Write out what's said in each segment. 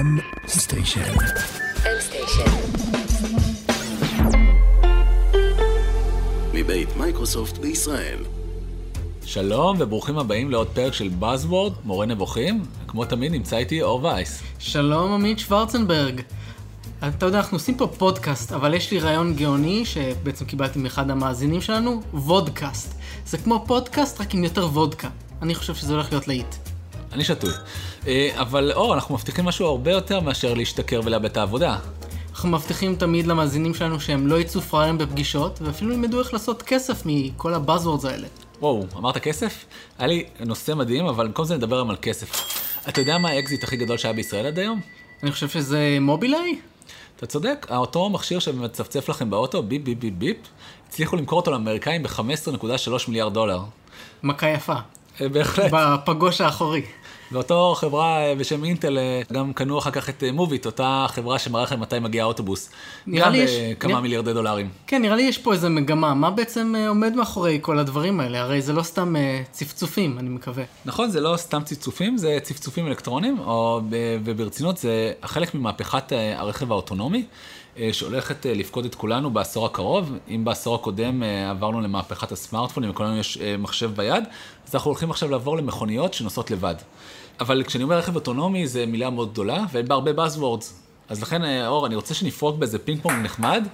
M Station. מבית מייקרוסופט בישראל. שלום וברוכים הבאים לעוד פרק של Buzzword, מורה נבוכים. כמו תמיד נמצא איתי אור וייס. שלום עמית שוורצנברג. אתה יודע, אנחנו עושים פה פודקאסט, אבל יש לי רעיון גאוני שבעצם קיבלתי מאחד המאזינים שלנו, וודקאסט. זה כמו פודקאסט רק עם יותר וודקה. אני חושב שזה הולך להיות להיט. אני שתוי. אה, אבל אור, אנחנו מבטיחים משהו הרבה יותר מאשר להשתכר ולאבד את העבודה. אנחנו מבטיחים תמיד למאזינים שלנו שהם לא יצאו פראיירים בפגישות, ואפילו ילמדו איך לעשות כסף מכל ה buzzwords האלה. וואו, אמרת כסף? היה לי נושא מדהים, אבל במקום זה נדבר היום על כסף. אתה יודע מה האקזיט הכי גדול שהיה בישראל עד היום? אני חושב שזה מובילאיי? אתה צודק, אותו מכשיר שמצפצף לכם באוטו, ביפ ביפ ביפ ביפ, הצליחו למכור אותו לאמריקאים ב-15.3 מיליארד דולר. מכה יפה. אה, בהחלט. בפגוש האחורי. ואותו חברה אה, בשם אינטל אה, גם קנו אחר כך את מוביט, אותה חברה שמראה לכם מתי מגיע האוטובוס. נראה גם לי יש- בכמה נראה- מיליארדי דולרים. כן, נראה לי יש פה איזה מגמה. מה בעצם אה, עומד מאחורי כל הדברים האלה? הרי זה לא סתם אה, צפצופים, אני מקווה. נכון, זה לא סתם צפצופים, זה צפצופים אלקטרונים, או, וברצינות זה חלק ממהפכת אה, הרכב האוטונומי, אה, שהולכת אה, לפקוד את כולנו בעשור הקרוב. אם בעשור הקודם אה, עברנו למהפכת הסמארטפונים וכולנו יש אה, מחשב ביד, אז אנחנו הולכים עכשיו לעבור למכוניות שנוסעות לבד. אבל כשאני אומר רכב אוטונומי, זה מילה מאוד גדולה, ואין בה הרבה buzzwords. אז לכן, אה, אור, אני רוצה שנפרוק באיזה פינג פונג נחמד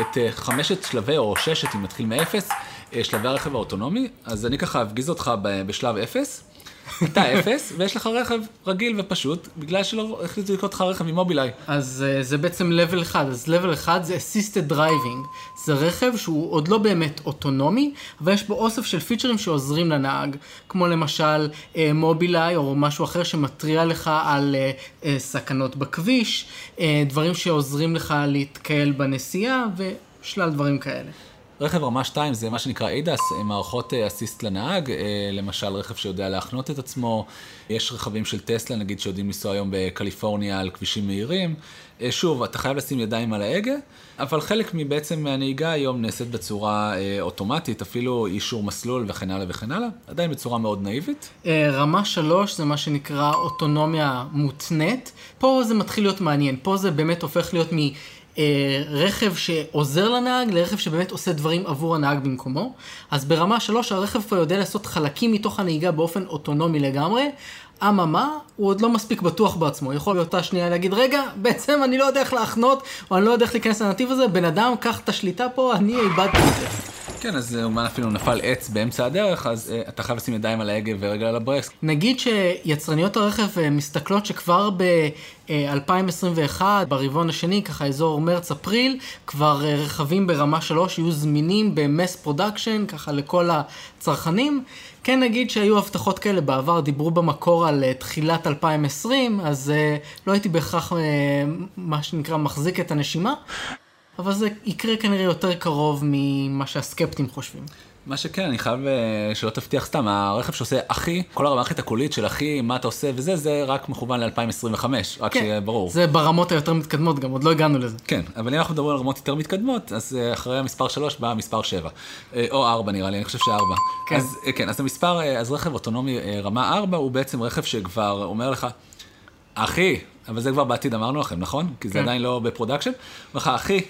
את אה, חמשת שלבי, או ששת, אם נתחיל מאפס, אה, שלבי הרכב האוטונומי. אז אני ככה אפגיז אותך בשלב אפס. אתה אפס, ויש לך רכב רגיל ופשוט, בגלל שלא החליטו לקנות לך רכב ממובילאיי. אז uh, זה בעצם level 1, אז level 1 זה assisted driving, זה רכב שהוא עוד לא באמת אוטונומי, אבל יש בו אוסף של פיצ'רים שעוזרים לנהג, כמו למשל uh, מובילאיי או משהו אחר שמתריע לך על uh, סכנות בכביש, דברים שעוזרים לך להתקהל בנסיעה ושלל דברים כאלה. רכב רמה 2 זה מה שנקרא ADAS, מערכות אה, אסיסט לנהג, אה, למשל רכב שיודע להחנות את עצמו, יש רכבים של טסלה נגיד שיודעים לנסוע היום בקליפורניה על כבישים מהירים. אה, שוב, אתה חייב לשים ידיים על ההגה, אבל חלק מבעצם מהנהיגה היום נעשית בצורה אה, אוטומטית, אפילו אישור מסלול וכן הלאה וכן הלאה, עדיין בצורה מאוד נאיבית. רמה 3 זה מה שנקרא אוטונומיה מותנית. פה זה מתחיל להיות מעניין, פה זה באמת הופך להיות מרכב שעוזר לנהג לרכב שבאמת עושה דברים עבור הנהג במקומו. אז ברמה 3 הרכב פה יודע לעשות חלקים מתוך הנהיגה באופן אוטונומי לגמרי. אממה, הוא עוד לא מספיק בטוח בעצמו, יכול באותה שנייה להגיד, רגע, בעצם אני לא יודע איך להחנות, או אני לא יודע איך להיכנס לנתיב הזה, בן אדם, קח את השליטה פה, אני איבדתי את זה. כן, אז אה, אומן אפילו נפל עץ באמצע הדרך, אז אה, אתה חייב לשים ידיים על ההגה ורגל על הברקס. נגיד שיצרניות הרכב אה, מסתכלות שכבר ב-2021, ברבעון השני, ככה אזור מרץ-אפריל, כבר רכבים ברמה 3 יהיו זמינים ב mass production, ככה לכל הצרכנים. כן נגיד שהיו הבטחות כאלה בעבר, דיברו במקור על אה, תחילת 2020, אז אה, לא הייתי בהכרח, אה, מה שנקרא, מחזיק את הנשימה, אבל זה יקרה כנראה יותר קרוב ממה שהסקפטיים חושבים. מה שכן, אני חייב אה, שלא תבטיח סתם, הרכב שעושה אחי, כל המערכת הקולית של אחי, מה אתה עושה וזה, זה רק מכוון ל-2025, רק שיהיה ברור. זה ברמות היותר מתקדמות, גם עוד לא הגענו לזה. כן, אבל אם אנחנו מדברים על רמות יותר מתקדמות, אז אה, אחרי המספר 3 בא המספר 7. אה, או 4 נראה לי, אני חושב ש-4. כן. אז כן, אז המספר, אז רכב אוטונומי רמה 4 הוא בעצם רכב שכבר אומר לך, אחי, אבל זה כבר בעתיד אמרנו לכם, נכון? כי זה כן. עדיין לא ב production. אומר לך, אחי,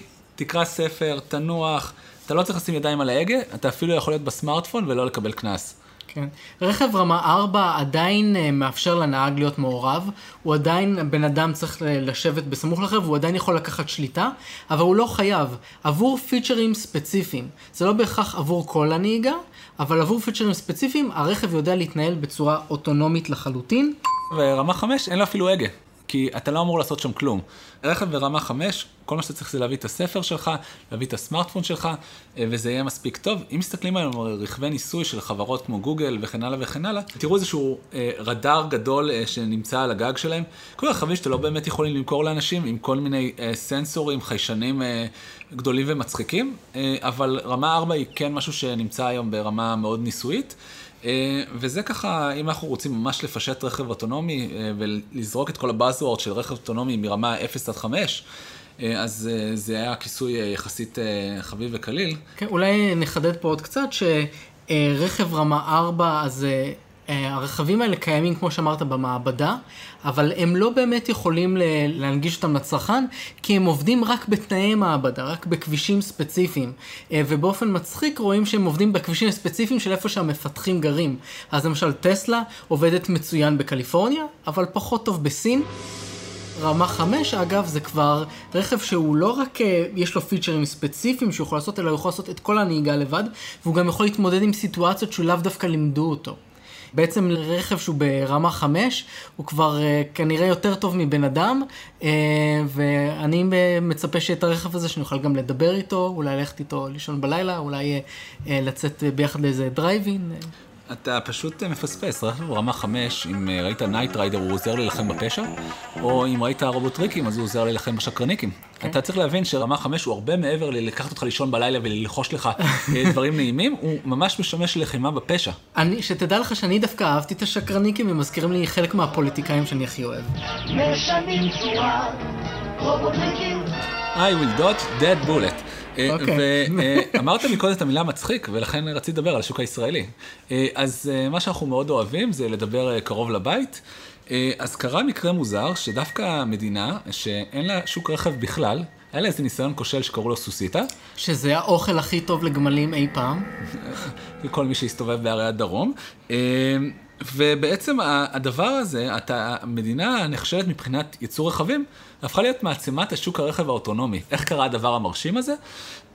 תקרא ספר, תנוח, אתה לא צריך לשים ידיים על ההגה, אתה אפילו יכול להיות בסמארטפון ולא לקבל קנס. כן. רכב רמה 4 עדיין אה, מאפשר לנהג להיות מעורב, הוא עדיין, בן אדם צריך לשבת בסמוך לרכב, הוא עדיין יכול לקחת שליטה, אבל הוא לא חייב. עבור פיצ'רים ספציפיים, זה לא בהכרח עבור כל הנהיגה, אבל עבור פיצ'רים ספציפיים, הרכב יודע להתנהל בצורה אוטונומית לחלוטין. ורמה 5 אין לו אפילו הגה, כי אתה לא אמור לעשות שם כלום. רכב ברמה 5, כל מה שאתה צריך זה להביא את הספר שלך, להביא את הסמארטפון שלך, אה, וזה יהיה מספיק טוב. אם מסתכלים היום על רכבי ניסוי של חברות כמו גוגל וכן הלאה וכן הלאה, תראו איזשהו אה, רדאר גדול אה, שנמצא על הגג שלהם. כל רכבים שאתה לא באמת יכולים למכור לאנשים, עם כל מיני אה, סנסורים, חיישנים אה, גדולים ומצחיקים, אה, אבל רמה 4 היא כן משהו שנמצא היום ברמה מאוד ניסויית. אה, וזה ככה, אם אנחנו רוצים ממש לפשט רכב אוטונומי אה, ולזרוק את כל הבאזוורד של רכב אוטונומי מרמה 0 עד 5, אה, אז זה היה כיסוי יחסית חביב וקליל. כן, אולי נחדד פה עוד קצת, שרכב רמה 4, אז הרכבים האלה קיימים, כמו שאמרת, במעבדה, אבל הם לא באמת יכולים להנגיש אותם לצרכן, כי הם עובדים רק בתנאי מעבדה, רק בכבישים ספציפיים. אה, ובאופן מצחיק רואים שהם עובדים בכבישים הספציפיים של איפה שהמפתחים גרים. אז למשל טסלה עובדת מצוין בקליפורניה, אבל פחות טוב בסין. רמה 5 אגב זה כבר רכב שהוא לא רק אה, יש לו פיצ'רים ספציפיים שהוא יכול לעשות, אלא הוא יכול לעשות את כל הנהיגה לבד, והוא גם יכול להתמודד עם סיטואציות שהוא לאו דווקא לימדו אותו. בעצם רכב שהוא ברמה 5, הוא כבר uh, כנראה יותר טוב מבן אדם, uh, ואני מצפה שאת הרכב הזה שנוכל גם לדבר איתו, אולי ללכת איתו לישון בלילה, אולי uh, לצאת ביחד לאיזה דרייבין. אתה פשוט מפספס, רכב רמה 5, אם ראית Knight Rider הוא עוזר להילחם בפשע, או אם ראית רובוטריקים אז הוא עוזר להילחם בשקרניקים. Okay. כן. אתה צריך להבין שרמה 5 הוא הרבה מעבר ללקחת אותך לישון בלילה וללחוש לך אה, דברים נעימים, הוא ממש משמש ללחימה בפשע. אני, שתדע לך שאני דווקא אהבתי את השקרניקים, הם מזכירים לי חלק מהפוליטיקאים שאני הכי אוהב. משנים צורה, רובוטריקים. I will dodge dead bullet. אה, אוקיי. ואמרת מקודם את המילה מצחיק, ולכן רציתי לדבר על השוק הישראלי. אה, אז מה שאנחנו מאוד אוהבים זה לדבר קרוב לבית. אז קרה מקרה מוזר, שדווקא המדינה, שאין לה שוק רכב בכלל, היה לה איזה ניסיון כושל שקראו לו סוסיתא. שזה האוכל הכי טוב לגמלים אי פעם. כל מי שהסתובב בערי הדרום. ובעצם הדבר הזה, המדינה נחשבת מבחינת ייצור רכבים, הפכה להיות מעצמת השוק הרכב האוטונומי. איך קרה הדבר המרשים הזה?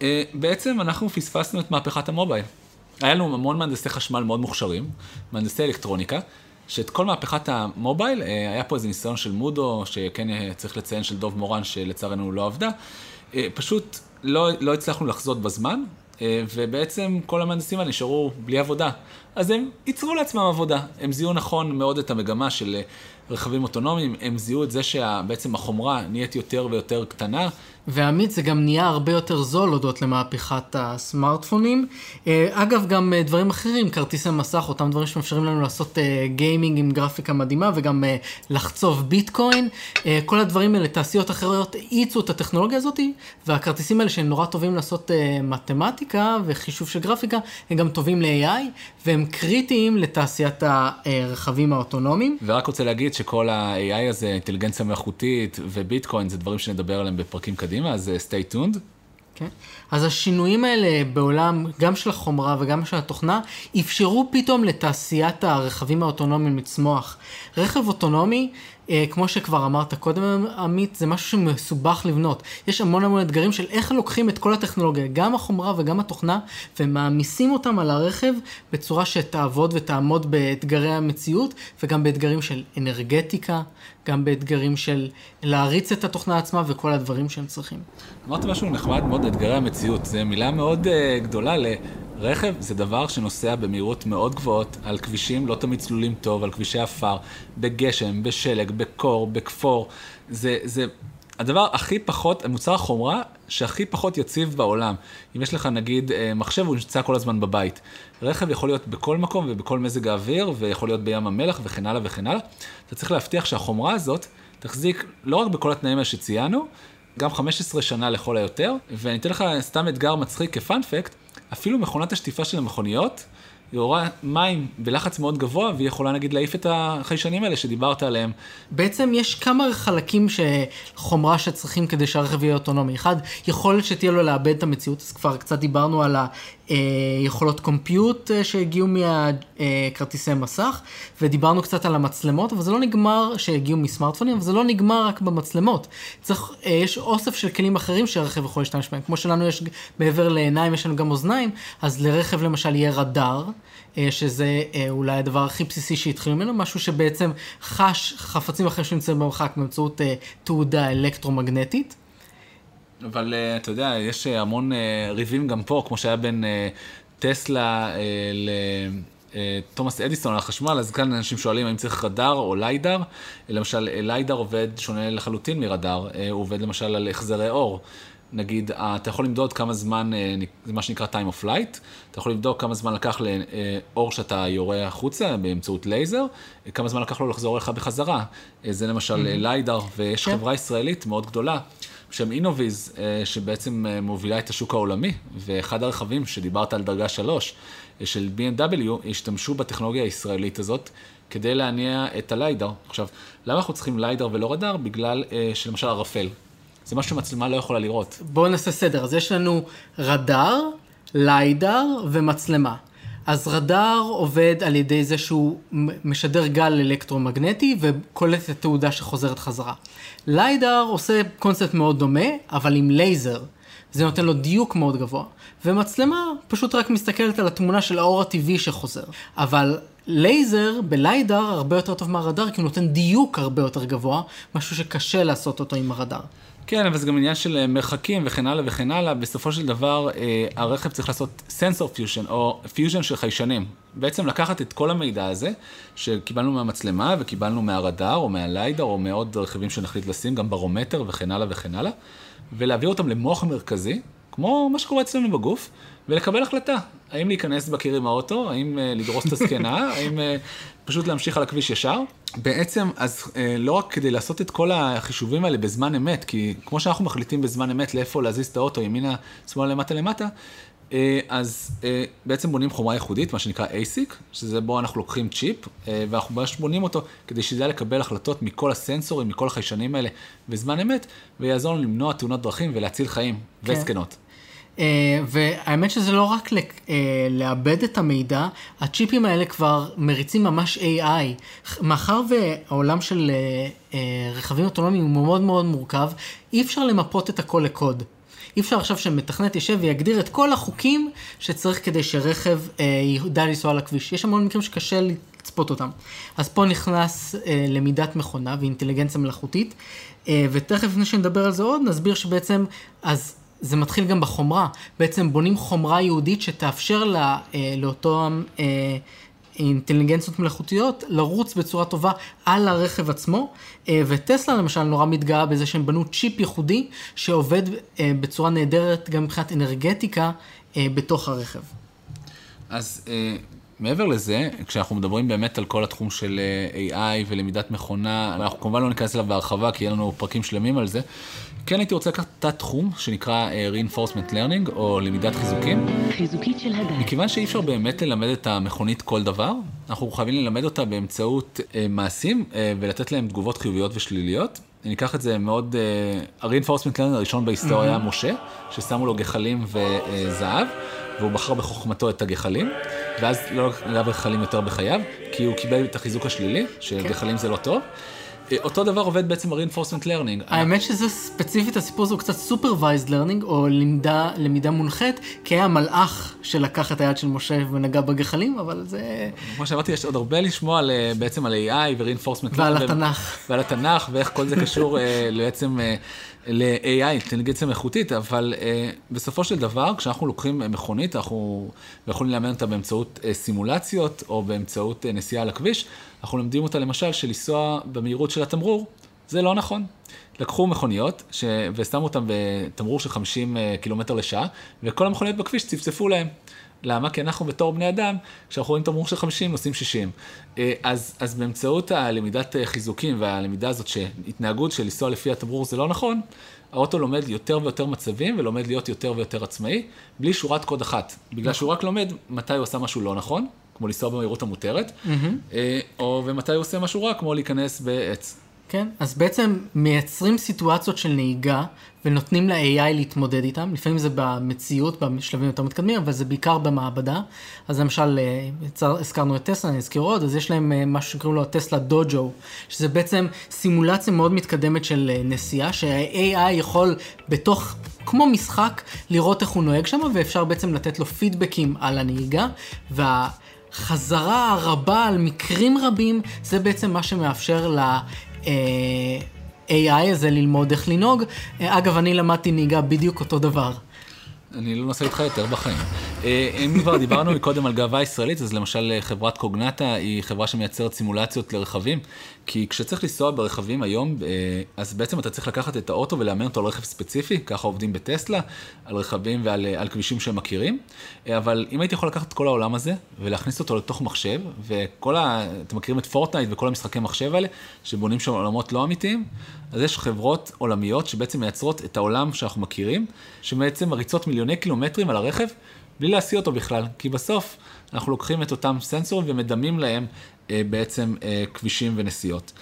אה, בעצם אנחנו פספסנו את מהפכת המובייל. היה לנו המון מהנדסי חשמל מאוד מוכשרים, מהנדסי אלקטרוניקה, שאת כל מהפכת המובייל, אה, היה פה איזה ניסיון של מודו, שכן אה, צריך לציין של דוב מורן, שלצערנו לא עבדה, פשוט לא, לא הצלחנו לחזות בזמן, ובעצם כל המהנדסים האלה נשארו בלי עבודה. אז הם ייצרו לעצמם עבודה. הם זיהו נכון מאוד את המגמה של רכבים אוטונומיים, הם זיהו את זה שבעצם החומרה נהיית יותר ויותר קטנה. ועמית, זה גם נהיה הרבה יותר זול הודות למהפכת הסמארטפונים. אה, אגב, גם אה, דברים אחרים, כרטיסי מסך, אותם דברים שמאפשרים לנו לעשות גיימינג אה, עם גרפיקה מדהימה וגם לחצוב ביטקוין. כל הדברים האלה, תעשיות אחרות האיצו את הטכנולוגיה הזאת, והכרטיסים האלה שהם נורא טובים לעשות מתמטיקה וחישוב של גרפיקה, הם גם טובים ל-AI, והם קריטיים לתעשיית הרכבים האוטונומיים. ורק רוצה להגיד שכל ה-AI הזה, אינטליגנציה מלאכותית וביטקוין, זה דברים שנדבר עליהם בפרקים קדימה, אז uh, stay tuned. כן. אז השינויים האלה בעולם, גם של החומרה וגם של התוכנה, אפשרו פתאום לתעשיית הרכבים האוטונומיים לצמוח. רכב אוטונומי אה, כמו שכבר אמרת קודם, עמית, זה משהו שמסובך לבנות. יש המון המון אתגרים של איך לוקחים את כל הטכנולוגיה, גם החומרה וגם התוכנה, ומעמיסים אותם על הרכב בצורה שתעבוד ותעמוד באתגרי המציאות, וגם באתגרים של אנרגטיקה, גם באתגרים של להריץ את התוכנה עצמה וכל הדברים שהם צריכים. אמרת משהו נחמד מאוד, אתגרי המציאות. זו מילה מאוד uh, גדולה ל... רכב זה דבר שנוסע במהירות מאוד גבוהות על כבישים לא תמיד צלולים טוב, על כבישי עפר, בגשם, בשלג, בקור, בכפור. זה, זה הדבר הכי פחות, מוצר החומרה שהכי פחות יציב בעולם. אם יש לך נגיד אה, מחשב, הוא נמצא כל הזמן בבית. רכב יכול להיות בכל מקום ובכל מזג האוויר, ויכול להיות בים המלח וכן הלאה וכן הלאה. אתה צריך להבטיח שהחומרה הזאת תחזיק לא רק בכל התנאים האלה שציינו, גם 15 שנה לכל היותר, ואני אתן לך סתם אתגר מצחיק כפאנפקט. אפילו מכונת השטיפה של המכוניות, היא עורה מים בלחץ מאוד גבוה, והיא יכולה נגיד להעיף את החיישנים האלה שדיברת עליהם. בעצם יש כמה חלקים של חומרה שצריכים כדי שהרכב יהיה אוטונומי. אחד, יכולת שתהיה לו לאבד את המציאות, אז כבר קצת דיברנו על היכולות קומפיוט אה, שהגיעו מכרטיסי מסך, ודיברנו קצת על המצלמות, אבל זה לא נגמר, שהגיעו מסמארטפונים, אבל זה לא נגמר רק במצלמות. צריך, אה, יש אוסף של כלים אחרים שהרכב יכול להשתמש בהם. כמו שלנו יש, מעבר לעיניים יש לנו גם אוזניים, אז לרכב למשל יהיה רדאר. אה, שזה אולי הדבר הכי בסיסי שהתחיל ממנו, משהו שבעצם חש חפצים אחרים שנמצאים במרחק באמצעות תעודה אלקטרומגנטית. אבל אתה יודע, יש המון ריבים גם פה, כמו שהיה בין טסלה uh, לתומאס אדיסון על החשמל, אז כאן אנשים שואלים האם צריך רדאר או ליידר. למשל, ליידר עובד שונה לחלוטין מרדאר, הוא עובד למשל על החזרי אור. נגיד, אתה יכול למדוד כמה זמן, זה מה שנקרא time of flight, אתה יכול לבדוק כמה זמן לקח לאור שאתה יורה החוצה באמצעות לייזר, כמה זמן לקח לו לחזור אליך בחזרה. זה למשל mm-hmm. ליידר, ויש כן. חברה ישראלית מאוד גדולה בשם אינוביז, אה, שבעצם אה, מובילה את השוק העולמי, ואחד הרכבים שדיברת על דרגה 3 אה, של BMW, השתמשו בטכנולוגיה הישראלית הזאת כדי להניע את הליידר. עכשיו, למה אנחנו צריכים ליידר ולא רדאר? בגלל שלמשל ערפל. זה משהו שמצלמה לא יכולה לראות. בואו נעשה סדר. אז יש לנו רדאר, ליידר ומצלמה. אז רדאר עובד על ידי זה שהוא משדר גל אלקטרומגנטי וקולט את התהודה שחוזרת חזרה. ליידר עושה קונספט מאוד דומה, אבל עם לייזר. זה נותן לו דיוק מאוד גבוה. ומצלמה פשוט רק מסתכלת על התמונה של האור הטבעי שחוזר. אבל לייזר בליידר הרבה יותר טוב מהרדאר, כי הוא נותן דיוק הרבה יותר גבוה, משהו שקשה לעשות אותו עם הרדאר. כן, אבל זה גם עניין של אה, מרחקים וכן הלאה וכן הלאה. בסופו של דבר, אה, הרכב צריך לעשות sensor fusion, או fusion של חיישנים. בעצם לקחת את כל המידע הזה, שקיבלנו מהמצלמה וקיבלנו מהרדאר, או מהליידר, או מעוד רכיבים שנחליט לשים, גם ברומטר וכן הלאה וכן הלאה, ולהעביר אותם למוח מרכזי, כמו מה שקורה אצלנו בגוף, ולקבל החלטה. האם להיכנס בקיר עם האוטו, האם uh, לדרוס את הזקנה, האם uh, פשוט להמשיך על הכביש ישר. בעצם, אז uh, לא רק כדי לעשות את כל החישובים האלה בזמן אמת, כי כמו שאנחנו מחליטים בזמן אמת לאיפה להזיז את האוטו, ימינה, שמאלה, למטה, למטה, uh, אז uh, בעצם בונים חומרה ייחודית, מה שנקרא ASIC, שזה בו אנחנו לוקחים צ'יפ, uh, ואנחנו ממש בונים אותו כדי יהיה לקבל החלטות מכל הסנסורים, מכל החיישנים האלה בזמן אמת, ויעזור לנו למנוע תאונות דרכים ולהציל חיים כן. וזקנות. Uh, והאמת שזה לא רק uh, לאבד את המידע, הצ'יפים האלה כבר מריצים ממש AI. מאחר והעולם של uh, רכבים אוטונומיים הוא מאוד מאוד מורכב, אי אפשר למפות את הכל לקוד. אי אפשר עכשיו שמתכנת יישב ויגדיר את כל החוקים שצריך כדי שרכב uh, ידע לנסוע על הכביש. יש המון מקרים שקשה לצפות אותם. אז פה נכנס uh, למידת מכונה ואינטליגנציה מלאכותית, uh, ותכף לפני שנדבר על זה עוד, נסביר שבעצם, אז זה מתחיל גם בחומרה. בעצם בונים חומרה יהודית שתאפשר לה, אה, לאותו אה, אינטליגנציות מלאכותיות לרוץ בצורה טובה על הרכב עצמו. אה, וטסלה למשל נורא מתגאה בזה שהם בנו צ'יפ ייחודי שעובד אה, בצורה נהדרת גם מבחינת אנרגטיקה אה, בתוך הרכב. אז אה, מעבר לזה, כשאנחנו מדברים באמת על כל התחום של אה, AI ולמידת מכונה, אנחנו כמובן לא ניכנס אליו בהרחבה כי יהיה לנו פרקים שלמים על זה. כן הייתי רוצה לקחת תת תחום שנקרא uh, reinforcement learning או למידת חיזוקים. חיזוקית של הדת. מכיוון שאי אפשר באמת ללמד את המכונית כל דבר, אנחנו חייבים ללמד אותה באמצעות uh, מעשים uh, ולתת להם תגובות חיוביות ושליליות. אני אקח את זה מאוד, uh, ה-reinforcement learning הראשון בהיסטוריה היה משה, ששמו לו גחלים וזהב. והוא בחר בחוכמתו את הגחלים, ואז לא היה גחלים יותר בחייו, כי הוא קיבל את החיזוק השלילי, שגחלים כן. זה לא טוב. אותו דבר עובד בעצם ב-reinforcement learning. האמת שזה ספציפית, הסיפור הזה הוא קצת supervised learning, או למידה, למידה מונחית, כי היה מלאך שלקח את היד של משה ונגע בגחלים, אבל זה... כמו שאמרתי, יש עוד הרבה לשמוע על, בעצם על AI ו-reinforcement learning. ועל התנ"ך. ועל התנ"ך, ואיך כל זה קשור אה, בעצם אה, ל-AI, אינטליגנציה מלאכותית, אבל uh, בסופו של דבר, כשאנחנו לוקחים מכונית, אנחנו יכולים לאמן אותה באמצעות uh, סימולציות, או באמצעות uh, נסיעה על הכביש, אנחנו לומדים אותה למשל שלנסוע במהירות של התמרור, זה לא נכון. לקחו מכוניות ש... ושמו אותן בתמרור של 50 קילומטר לשעה, וכל המכוניות בכביש צפצפו להם. למה? כי אנחנו בתור בני אדם, כשאנחנו רואים תמרור של 50, נוסעים 60. אה, אז, אז באמצעות הלמידת אה, חיזוקים והלמידה הזאת שהתנהגות של לנסוע לפי התמרור זה לא נכון, האוטו לומד יותר ויותר מצבים ולומד להיות יותר ויותר עצמאי, בלי שורת קוד אחת. בגלל שהוא רק לומד מתי הוא עשה משהו לא נכון, כמו לנסוע במהירות המותרת, mm-hmm. או ומתי הוא עושה משהו רע, כמו להיכנס בעץ. כן, אז בעצם מייצרים סיטואציות של נהיגה ונותנים ל-AI להתמודד איתם, לפעמים זה במציאות, בשלבים יותר מתקדמים, אבל זה בעיקר במעבדה. אז למשל, אה, הזכרנו את טסלה, אני אזכיר עוד, אז יש להם אה, משהו שקוראים לו טסלה דוג'ו, שזה בעצם סימולציה מאוד מתקדמת של אה, נסיעה, שה-AI יכול בתוך, כמו משחק, לראות איך הוא נוהג שם, ואפשר בעצם לתת לו פידבקים על הנהיגה, וה... חזרה הרבה על מקרים רבים, זה בעצם מה שמאפשר AI הזה ללמוד איך לנהוג. אגב, אני למדתי נהיגה בדיוק אותו דבר. אני לא נוסע איתך יותר בחיים. אה, אם כבר דיברנו מקודם על גאווה ישראלית, אז למשל אה, חברת קוגנטה היא חברה שמייצרת סימולציות לרכבים, כי כשצריך לנסוע ברכבים היום, אה, אז בעצם אתה צריך לקחת את האוטו ולאמן אותו על רכב ספציפי, ככה עובדים בטסלה, על רכבים ועל על כבישים שהם מכירים, אבל אם הייתי יכול לקחת את כל העולם הזה ולהכניס אותו לתוך מחשב, וכל ה... אתם מכירים את פורטנייט וכל המשחקי מחשב האלה, שבונים שם עולמות לא אמיתיים, אז יש חברות עולמיות שבעצם מייצרות את העולם שאנחנו מכירים, שבעצם מריצות מיליוני קילומטרים על הרכב, בלי להסיע אותו בכלל, כי בסוף אנחנו לוקחים את אותם סנסורים ומדמים להם אה, בעצם אה, כבישים ונסיעות.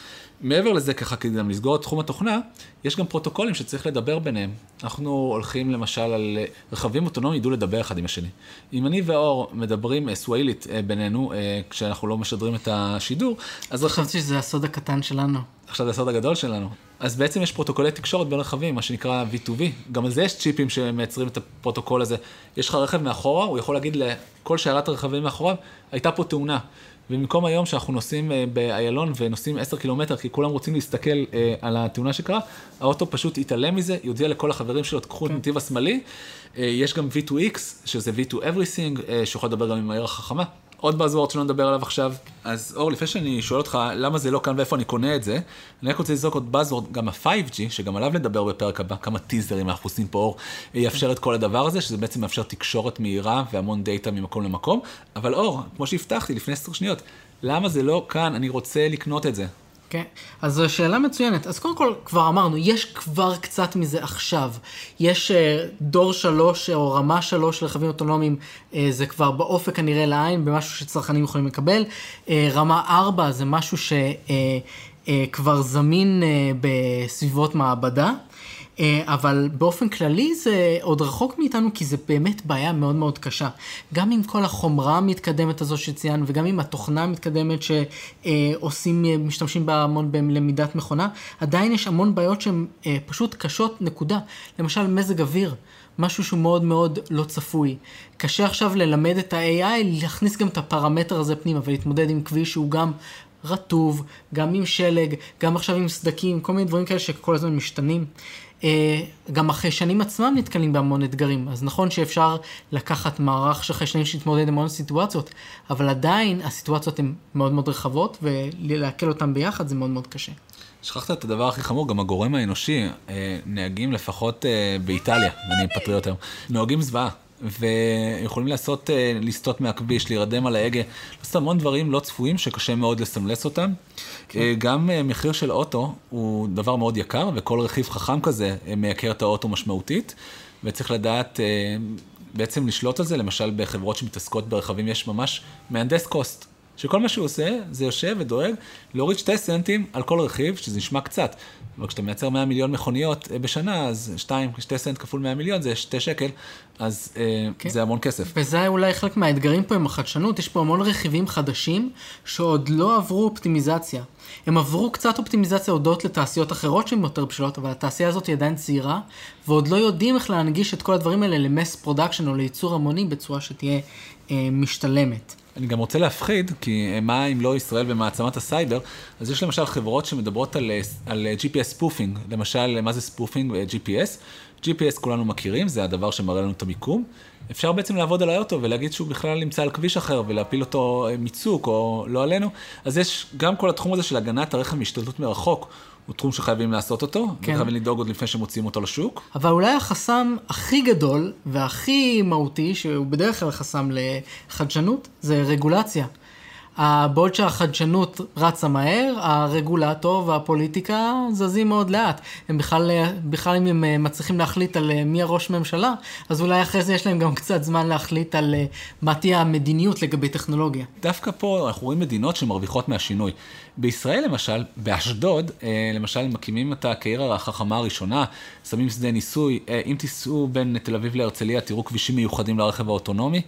מעבר לזה, ככה כדי גם לסגור את תחום התוכנה, יש גם פרוטוקולים שצריך לדבר ביניהם. אנחנו הולכים למשל על אה, רכבים אוטונומיים ידעו לדבר אחד עם השני. אם אני ואור מדברים אה, סוואילית אה, בינינו, כשאנחנו לא משדרים את השידור, אז... חשבתי שזה הסוד הקטן שלנו. עכשיו זה הסוד הגדול שלנו. אז בעצם יש פרוטוקולי תקשורת בין רכבים, מה שנקרא V2V. גם על זה יש צ'יפים שמייצרים את הפרוטוקול הזה. יש לך רכב מאחורה, הוא יכול להגיד לכל שיירת הרכבים מאחוריו, הייתה פה תאונה. ובמקום היום שאנחנו נוסעים אה, באיילון ונוסעים 10 קילומטר, כי כולם רוצים להסתכל אה, על התאונה שקרה, האוטו פשוט יתעלם מזה, יודיע לכל החברים שלו, תקחו את כן. הנתיב השמאלי. אה, יש גם V2X, שזה V2 Everything, שיכול לדבר גם עם העיר החכמה. עוד באזוורד שלא נדבר עליו עכשיו. אז אור, לפני שאני שואל אותך למה זה לא כאן ואיפה אני קונה את זה, אני רק רוצה לזרוק עוד באזוורד, גם ה-5G, שגם עליו נדבר בפרק הבא, כמה טיזרים אנחנו עושים פה אור, יאפשר את כל הדבר הזה, שזה בעצם מאפשר תקשורת מהירה והמון דאטה ממקום למקום. אבל אור, כמו שהבטחתי לפני עשר שניות, למה זה לא כאן, אני רוצה לקנות את זה. כן, אז זו שאלה מצוינת. אז קודם כל, כבר אמרנו, יש כבר קצת מזה עכשיו. יש uh, דור שלוש או רמה שלוש של רכבים אוטונומיים, uh, זה כבר באופק הנראה לעין, במשהו שצרכנים יכולים לקבל. Uh, רמה ארבע זה משהו שכבר uh, uh, זמין uh, בסביבות מעבדה. אה, אבל באופן כללי זה עוד רחוק מאיתנו כי זה באמת בעיה מאוד מאוד קשה. גם עם כל החומרה המתקדמת הזו שציינו וגם עם התוכנה המתקדמת שעושים, אה, משתמשים בה המון בלמידת מכונה, עדיין יש המון בעיות שהן אה, פשוט קשות, נקודה. למשל מזג אוויר. משהו שהוא מאוד מאוד לא צפוי. קשה עכשיו ללמד את ה-AI להכניס גם את הפרמטר הזה פנימה ולהתמודד עם כביש שהוא גם רטוב, גם עם שלג, גם עכשיו עם סדקים, כל מיני דברים כאלה שכל הזמן משתנים. אה, גם החיישנים עצמם נתקלים בהמון אתגרים. אז נכון שאפשר לקחת מערך של חיישנים שיתמודד עם המון סיטואציות, אבל עדיין הסיטואציות הן מאוד מאוד רחבות, ולעכל אותן ביחד זה מאוד מאוד קשה. שכחת את הדבר הכי חמור, גם הגורם האנושי, אה, נהגים לפחות אה, באיטליה, אני פטריוט היום, נוהגים זוועה. ויכולים לעשות, לסטות מהכביש, להירדם על ההגה, לעשות המון דברים לא צפויים שקשה מאוד לסמלס אותם. כן. אה, גם אה, מחיר של אוטו הוא דבר מאוד יקר, וכל רכיב חכם כזה אה, מייקר את האוטו משמעותית, וצריך לדעת בעצם לשלוט על זה, למשל בחברות שמתעסקות ברכבים יש ממש מהנדס קוסט. שכל מה שהוא עושה, זה יושב ודואג להוריד שתי סנטים על כל רכיב, שזה נשמע קצת. אבל כשאתה מייצר 100 מיליון מכוניות בשנה, אז 2, 2 סנט כפול 100 מיליון זה 2 שקל, אז כן. זה המון כסף. וזה אולי חלק מהאתגרים פה עם החדשנות, יש פה המון רכיבים חדשים שעוד לא עברו אופטימיזציה. הם עברו קצת אופטימיזציה הודות לתעשיות אחרות שהן יותר בשלות, אבל התעשייה הזאת היא עדיין צעירה, ועוד לא יודעים איך להנגיש את כל הדברים האלה ל mass production או לייצור המוני בצורה שתהיה אה, משתלמת. אני גם רוצה להפחיד, כי אה, מה אם לא ישראל ומעצמת הסייבר, אז יש למשל חברות שמדברות על, אה, על אה, GPS spoofing, למשל, מה זה spoofing ו-GPS? GPS כולנו מכירים, זה הדבר שמראה לנו את המיקום. אפשר בעצם לעבוד על האוטו ולהגיד שהוא בכלל נמצא על כביש אחר ולהפיל אותו מצוק או לא עלינו. אז יש גם כל התחום הזה של הגנת הרכב מהשתלטות מרחוק, הוא תחום שחייבים לעשות אותו, כן. וחייבים לדאוג עוד לפני שמוציאים אותו לשוק. אבל אולי החסם הכי גדול והכי מהותי, שהוא בדרך כלל חסם לחדשנות, זה רגולציה. בעוד שהחדשנות רצה מהר, הרגולטור והפוליטיקה זזים מאוד לאט. הם בכלל, בכלל אם הם אה, מצליחים להחליט על אה, מי הראש ממשלה, אז אולי אחרי זה יש להם גם קצת זמן להחליט על אה, מה תהיה המדיניות לגבי טכנולוגיה. דווקא פה אנחנו רואים מדינות שמרוויחות מהשינוי. בישראל למשל, באשדוד, למשל מקימים את הקעיר החכמה הראשונה, שמים שדה ניסוי, אם תיסעו בין תל אביב להרצליה, תראו כבישים מיוחדים לרכב האוטונומי.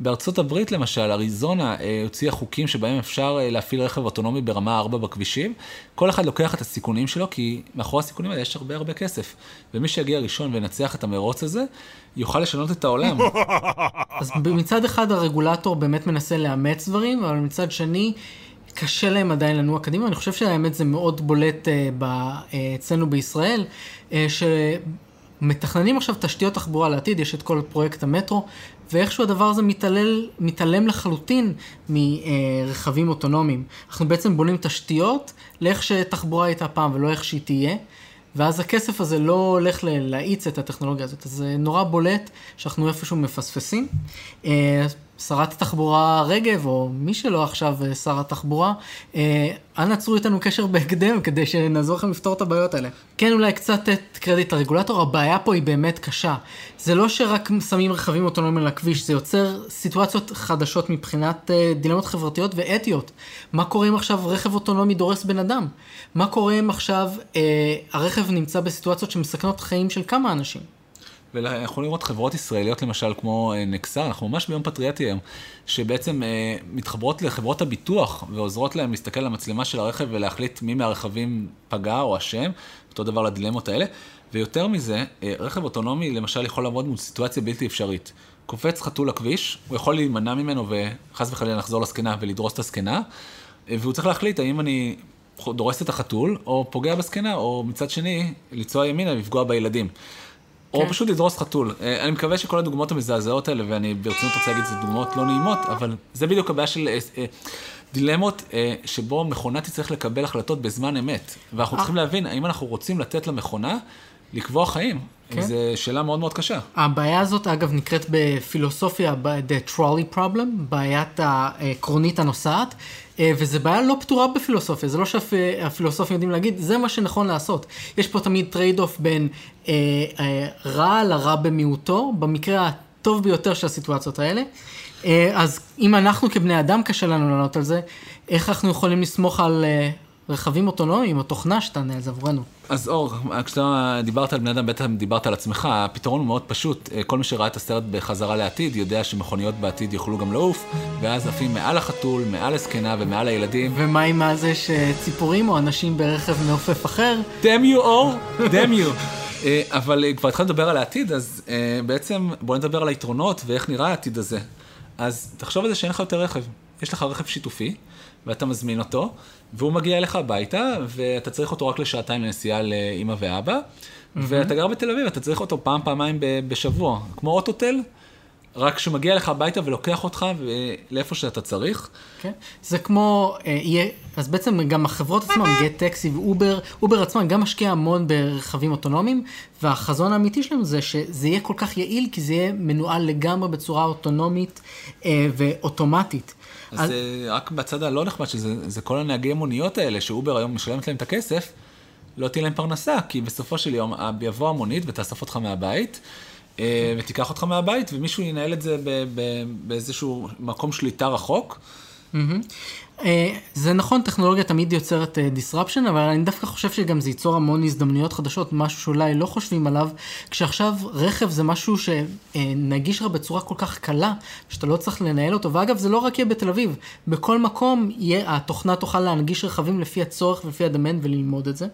בארצות הברית למשל, אריזונה אה, הוציאה חוקים שבהם אפשר אה, להפעיל רכב אוטונומי ברמה 4 בכבישים. כל אחד לוקח את הסיכונים שלו, כי מאחורי הסיכונים האלה יש הרבה הרבה כסף. ומי שיגיע ראשון וינצח את המרוץ הזה, יוכל לשנות את העולם. אז מצד אחד הרגולטור באמת מנסה לאמץ דברים, אבל מצד שני... קשה להם עדיין לנוע קדימה, אני חושב שהאמת זה מאוד בולט uh, ב, uh, אצלנו בישראל, uh, מתכננים עכשיו תשתיות תחבורה לעתיד, יש את כל פרויקט המטרו, ואיכשהו הדבר הזה מתעלל, מתעלם לחלוטין מרכבים אוטונומיים. אנחנו בעצם בונים תשתיות לאיך שתחבורה הייתה פעם ולא איך שהיא תהיה. ואז הכסף הזה לא הולך להאיץ את הטכנולוגיה הזאת. אז זה נורא בולט שאנחנו איפשהו מפספסים. אה, שרת התחבורה רגב, או מי שלא עכשיו אה, שר התחבורה, אה, אנא צרו איתנו קשר בהקדם כדי שנעזור לכם לפתור את הבעיות האלה. כן, אולי קצת את קרדיט הרגולטור, הבעיה פה היא באמת קשה. זה לא שרק שמים רכבים אוטונומיים על הכביש, זה יוצר סיטואציות חדשות מבחינת אה, דילמות חברתיות ואתיות. מה קורה אם עכשיו רכב אוטונומי דורס בן אדם? מה קורה אם עכשיו אה, הרכב נמצא בסיטואציות שמסכנות חיים של כמה אנשים? ואנחנו לראות חברות ישראליות למשל כמו אה, נקסר, אנחנו ממש ביום פטריאטי היום, שבעצם אה, מתחברות לחברות הביטוח ועוזרות להם להסתכל על המצלמה של הרכב ולהחליט מי מהרכבים פגע או אשם, אותו דבר לדילמות האלה. ויותר מזה, אה, רכב אוטונומי למשל יכול לעבוד מול סיטואציה בלתי אפשרית. קופץ חתול לכביש, הוא יכול להימנע ממנו וחס וחלילה לחזור לזקנה ולדרוס את הזקנה, והוא צריך להחליט האם אני דורס את החתול, או פוגע בזקנה, או מצד שני, לנסוע ימינה ולפגוע בילדים. או כן. פשוט לדרוס חתול. אה, אני מקווה שכל הדוגמאות המזעזעות האלה, ואני ברצינות רוצה להגיד, זה דוגמאות לא נעימות, אבל זה בדיוק הבעיה של אה, אה, דילמות שבו מכונה תצטרך לקבל החלטות בזמן אמת. ואנחנו צריכים להבין, האם אנחנו רוצים לתת למכונה לקבוע חיים? כן. זו שאלה מאוד מאוד קשה. הבעיה הזאת, אגב, נקראת בפילוסופיה the trolley problem, בעיית הקרונית הנוסעת, וזו בעיה לא פתורה בפילוסופיה, זה לא שהפילוסופים יודעים להגיד, זה מה שנכון לעשות. יש פה תמיד trade off בין אה, אה, רע לרע במיעוטו, במקרה הטוב ביותר של הסיטואציות האלה. אה, אז אם אנחנו כבני אדם קשה לנו לענות על זה, איך אנחנו יכולים לסמוך על אה, רכבים אוטונומיים או תוכנה שתענה על זה עבורנו. אז אור, כשאתה דיברת על בני אדם, בטח דיברת על עצמך, הפתרון הוא מאוד פשוט. אה, כל מי שראה את הסרט בחזרה לעתיד, יודע שמכוניות בעתיד יוכלו גם לעוף, ואז עפים מעל החתול, מעל הזקנה ומעל הילדים. ומה עם זה שציפורים או אנשים ברכב מעופף אחר? דם יו אור, דם יו. אבל אה, כבר התחלנו לדבר על העתיד, אז אה, בעצם בוא נדבר על היתרונות ואיך נראה העתיד הזה. אז תחשוב על זה שאין לך יותר רכב. יש לך רכב שיתופי, ואתה מזמין אותו, והוא מגיע אליך הביתה, ואתה צריך אותו רק לשעתיים לנסיעה לאמא ואבא, mm-hmm. ואתה גר בתל אביב, אתה צריך אותו פעם, פעמיים בשבוע, כמו אוטוטל. רק שהוא מגיע לך הביתה ולוקח אותך לאיפה שאתה צריך. כן, זה כמו, אה, אז בעצם גם החברות עצמן, גט טקסי ואובר, אובר עצמן גם משקיע המון ברכבים אוטונומיים, והחזון האמיתי שלהם זה שזה יהיה כל כך יעיל, כי זה יהיה מנוהל לגמרי בצורה אוטונומית אה, ואוטומטית. אז, אז זה רק בצד הלא נחמד, שזה זה כל הנהגי המוניות האלה, שאובר היום משלמת להם את הכסף, לא תהיה להם פרנסה, כי בסופו של יום יבוא המונית ותאסוף אותך מהבית. אה, ותיקח אותך מהבית, ומישהו ינהל את זה באיזשהו מקום שליטה רחוק. אה, זה נכון, טכנולוגיה תמיד יוצרת אה, disruption, אבל אני דווקא חושב שגם זה ייצור המון הזדמנויות חדשות, משהו שאולי לא חושבים עליו, כשעכשיו רכב זה משהו שנגיש לך בצורה כל כך קלה, שאתה לא צריך לנהל אותו, ואגב, זה לא רק יהיה בתל אביב, בכל מקום יהיה, התוכנה תוכל להנגיש רכבים לפי הצורך ולפי הדמן וללמוד את זה.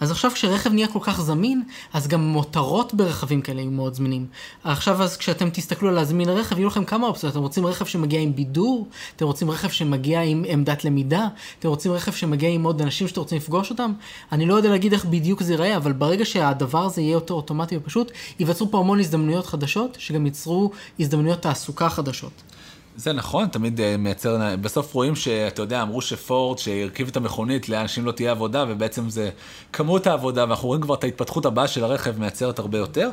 אז עכשיו כשרכב נהיה כל כך זמין, אז גם מותרות ברכבים כאלה יהיו מאוד זמינים. עכשיו אז כשאתם תסתכלו על להזמין רכב, יהיו לכם כמה אופציות. אתם רוצים רכב שמגיע עם בידור? אתם רוצים רכב שמגיע עם עמדת למידה? אתם רוצים רכב שמגיע עם עוד אנשים שאתם רוצים לפגוש אותם? אני לא יודע להגיד איך בדיוק זה ייראה, אבל ברגע שהדבר הזה יהיה יותר אוטומטי ופשוט, ייווצרו פה המון הזדמנויות חדשות, שגם ייצרו הזדמנויות תעסוקה חדשות. זה נכון, תמיד אה, מייצר, בסוף רואים שאתה יודע, אמרו שפורד שהרכיב את המכונית, לאנשים לא תהיה עבודה, ובעצם זה כמות העבודה, ואנחנו רואים כבר את ההתפתחות הבאה של הרכב מייצרת הרבה יותר.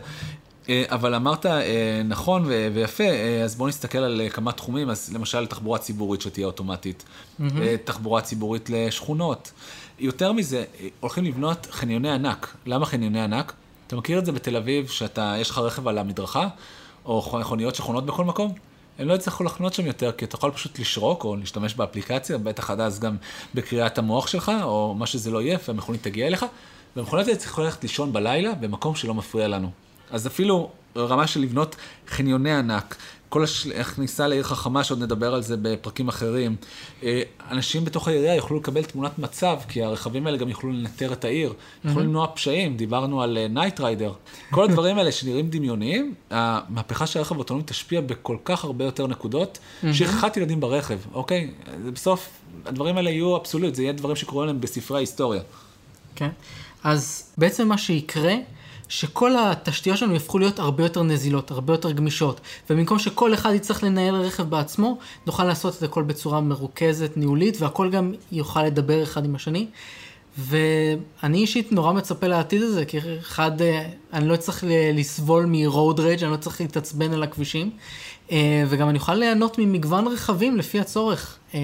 אה, אבל אמרת אה, נכון ויפה, אז בואו נסתכל על כמה תחומים, אז למשל תחבורה ציבורית שתהיה אוטומטית, mm-hmm. תחבורה ציבורית לשכונות. יותר מזה, הולכים לבנות חניוני ענק. למה חניוני ענק? אתה מכיר את זה בתל אביב, שאתה, יש לך רכב על המדרכה, או מכוניות שחונות בכל מקום? הם לא יצטרכו לחנות שם יותר, כי אתה יכול פשוט לשרוק או להשתמש באפליקציה, בטח עד אז גם בקריאת המוח שלך, או מה שזה לא יהיה, והמכונית תגיע אליך, והמכונית הזאת צריכה ללכת לישון בלילה במקום שלא מפריע לנו. אז אפילו רמה של לבנות חניוני ענק, כל הכניסה לעיר חכמה, שעוד נדבר על זה בפרקים אחרים. אה, אנשים בתוך העירייה יוכלו לקבל תמונת מצב, כי הרכבים האלה גם יוכלו לנטר את העיר. יוכלו למנוע פשעים, דיברנו על Knight אה, Rider. כל הדברים האלה שנראים דמיוניים, המהפכה של הרכב האוטונומי תשפיע בכל כך הרבה יותר נקודות, שכחת ילדים ברכב, אוקיי? בסוף, הדברים האלה יהיו אבסולוט, זה יהיה דברים שקורים להם בספרי ההיסטוריה. כן, אז בעצם מה שיקרה... שכל התשתיות שלנו יהפכו להיות הרבה יותר נזילות, הרבה יותר גמישות. ובמקום שכל אחד יצטרך לנהל רכב בעצמו, נוכל לעשות את הכל בצורה מרוכזת, ניהולית, והכל גם יוכל לדבר אחד עם השני. ואני אישית נורא מצפה לעתיד הזה, כי אחד, אה, אני לא צריך לסבול מ-road rage, אני לא צריך להתעצבן על הכבישים, אה, וגם אני אוכל ליהנות ממגוון רכבים לפי הצורך. אה,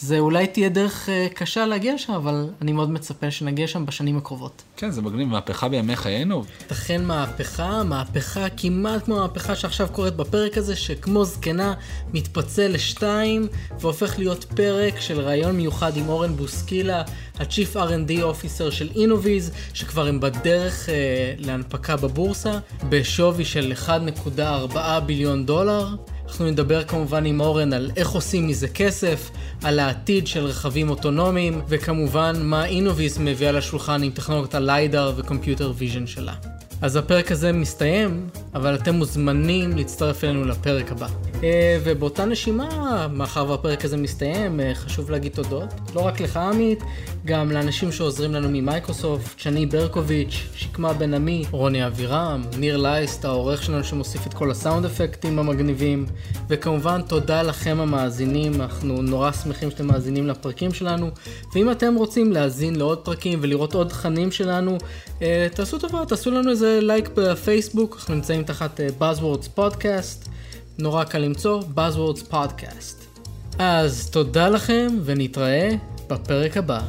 זה אולי תהיה דרך קשה להגיע שם, אבל אני מאוד מצפה שנגיע שם בשנים הקרובות. כן, זה מגניב, מהפכה בימי חיינו. תכן מהפכה, מהפכה כמעט כמו המהפכה שעכשיו קורית בפרק הזה, שכמו זקנה מתפצל לשתיים, והופך להיות פרק של ראיון מיוחד עם אורן בוסקילה, ה-Chief R&D Officer של אינוויז, שכבר הם בדרך אה, להנפקה בבורסה, בשווי של 1.4 billion דולר. אנחנו נדבר כמובן עם אורן על איך עושים מזה כסף, על העתיד של רכבים אוטונומיים, וכמובן מה אינוויז מביאה לשולחן עם טכנולוגיית הליידר ו computer vision שלה. אז הפרק הזה מסתיים, אבל אתם מוזמנים להצטרף אלינו לפרק הבא. אה, ובאותה נשימה, מאחר והפרק הזה מסתיים, אה, חשוב להגיד תודות. לא רק לך עמית, גם לאנשים שעוזרים לנו ממייקרוסופט, שני ברקוביץ', שקמה בן עמי, רוני אבירם, ניר לייסט, העורך שלנו שמוסיף את כל הסאונד אפקטים המגניבים, וכמובן תודה לכם המאזינים, אנחנו נורא שמחים שאתם מאזינים לפרקים שלנו, ואם אתם רוצים להאזין לעוד פרקים ולראות עוד תכנים שלנו, אה, תעשו טובה, תעשו לנו איזה לייק בפייסבוק, אנחנו נמצאים תחת Buzzwords פודקאסט. נורא קל למצוא, Buzzwords Podcast. אז תודה לכם ונתראה בפרק הבא.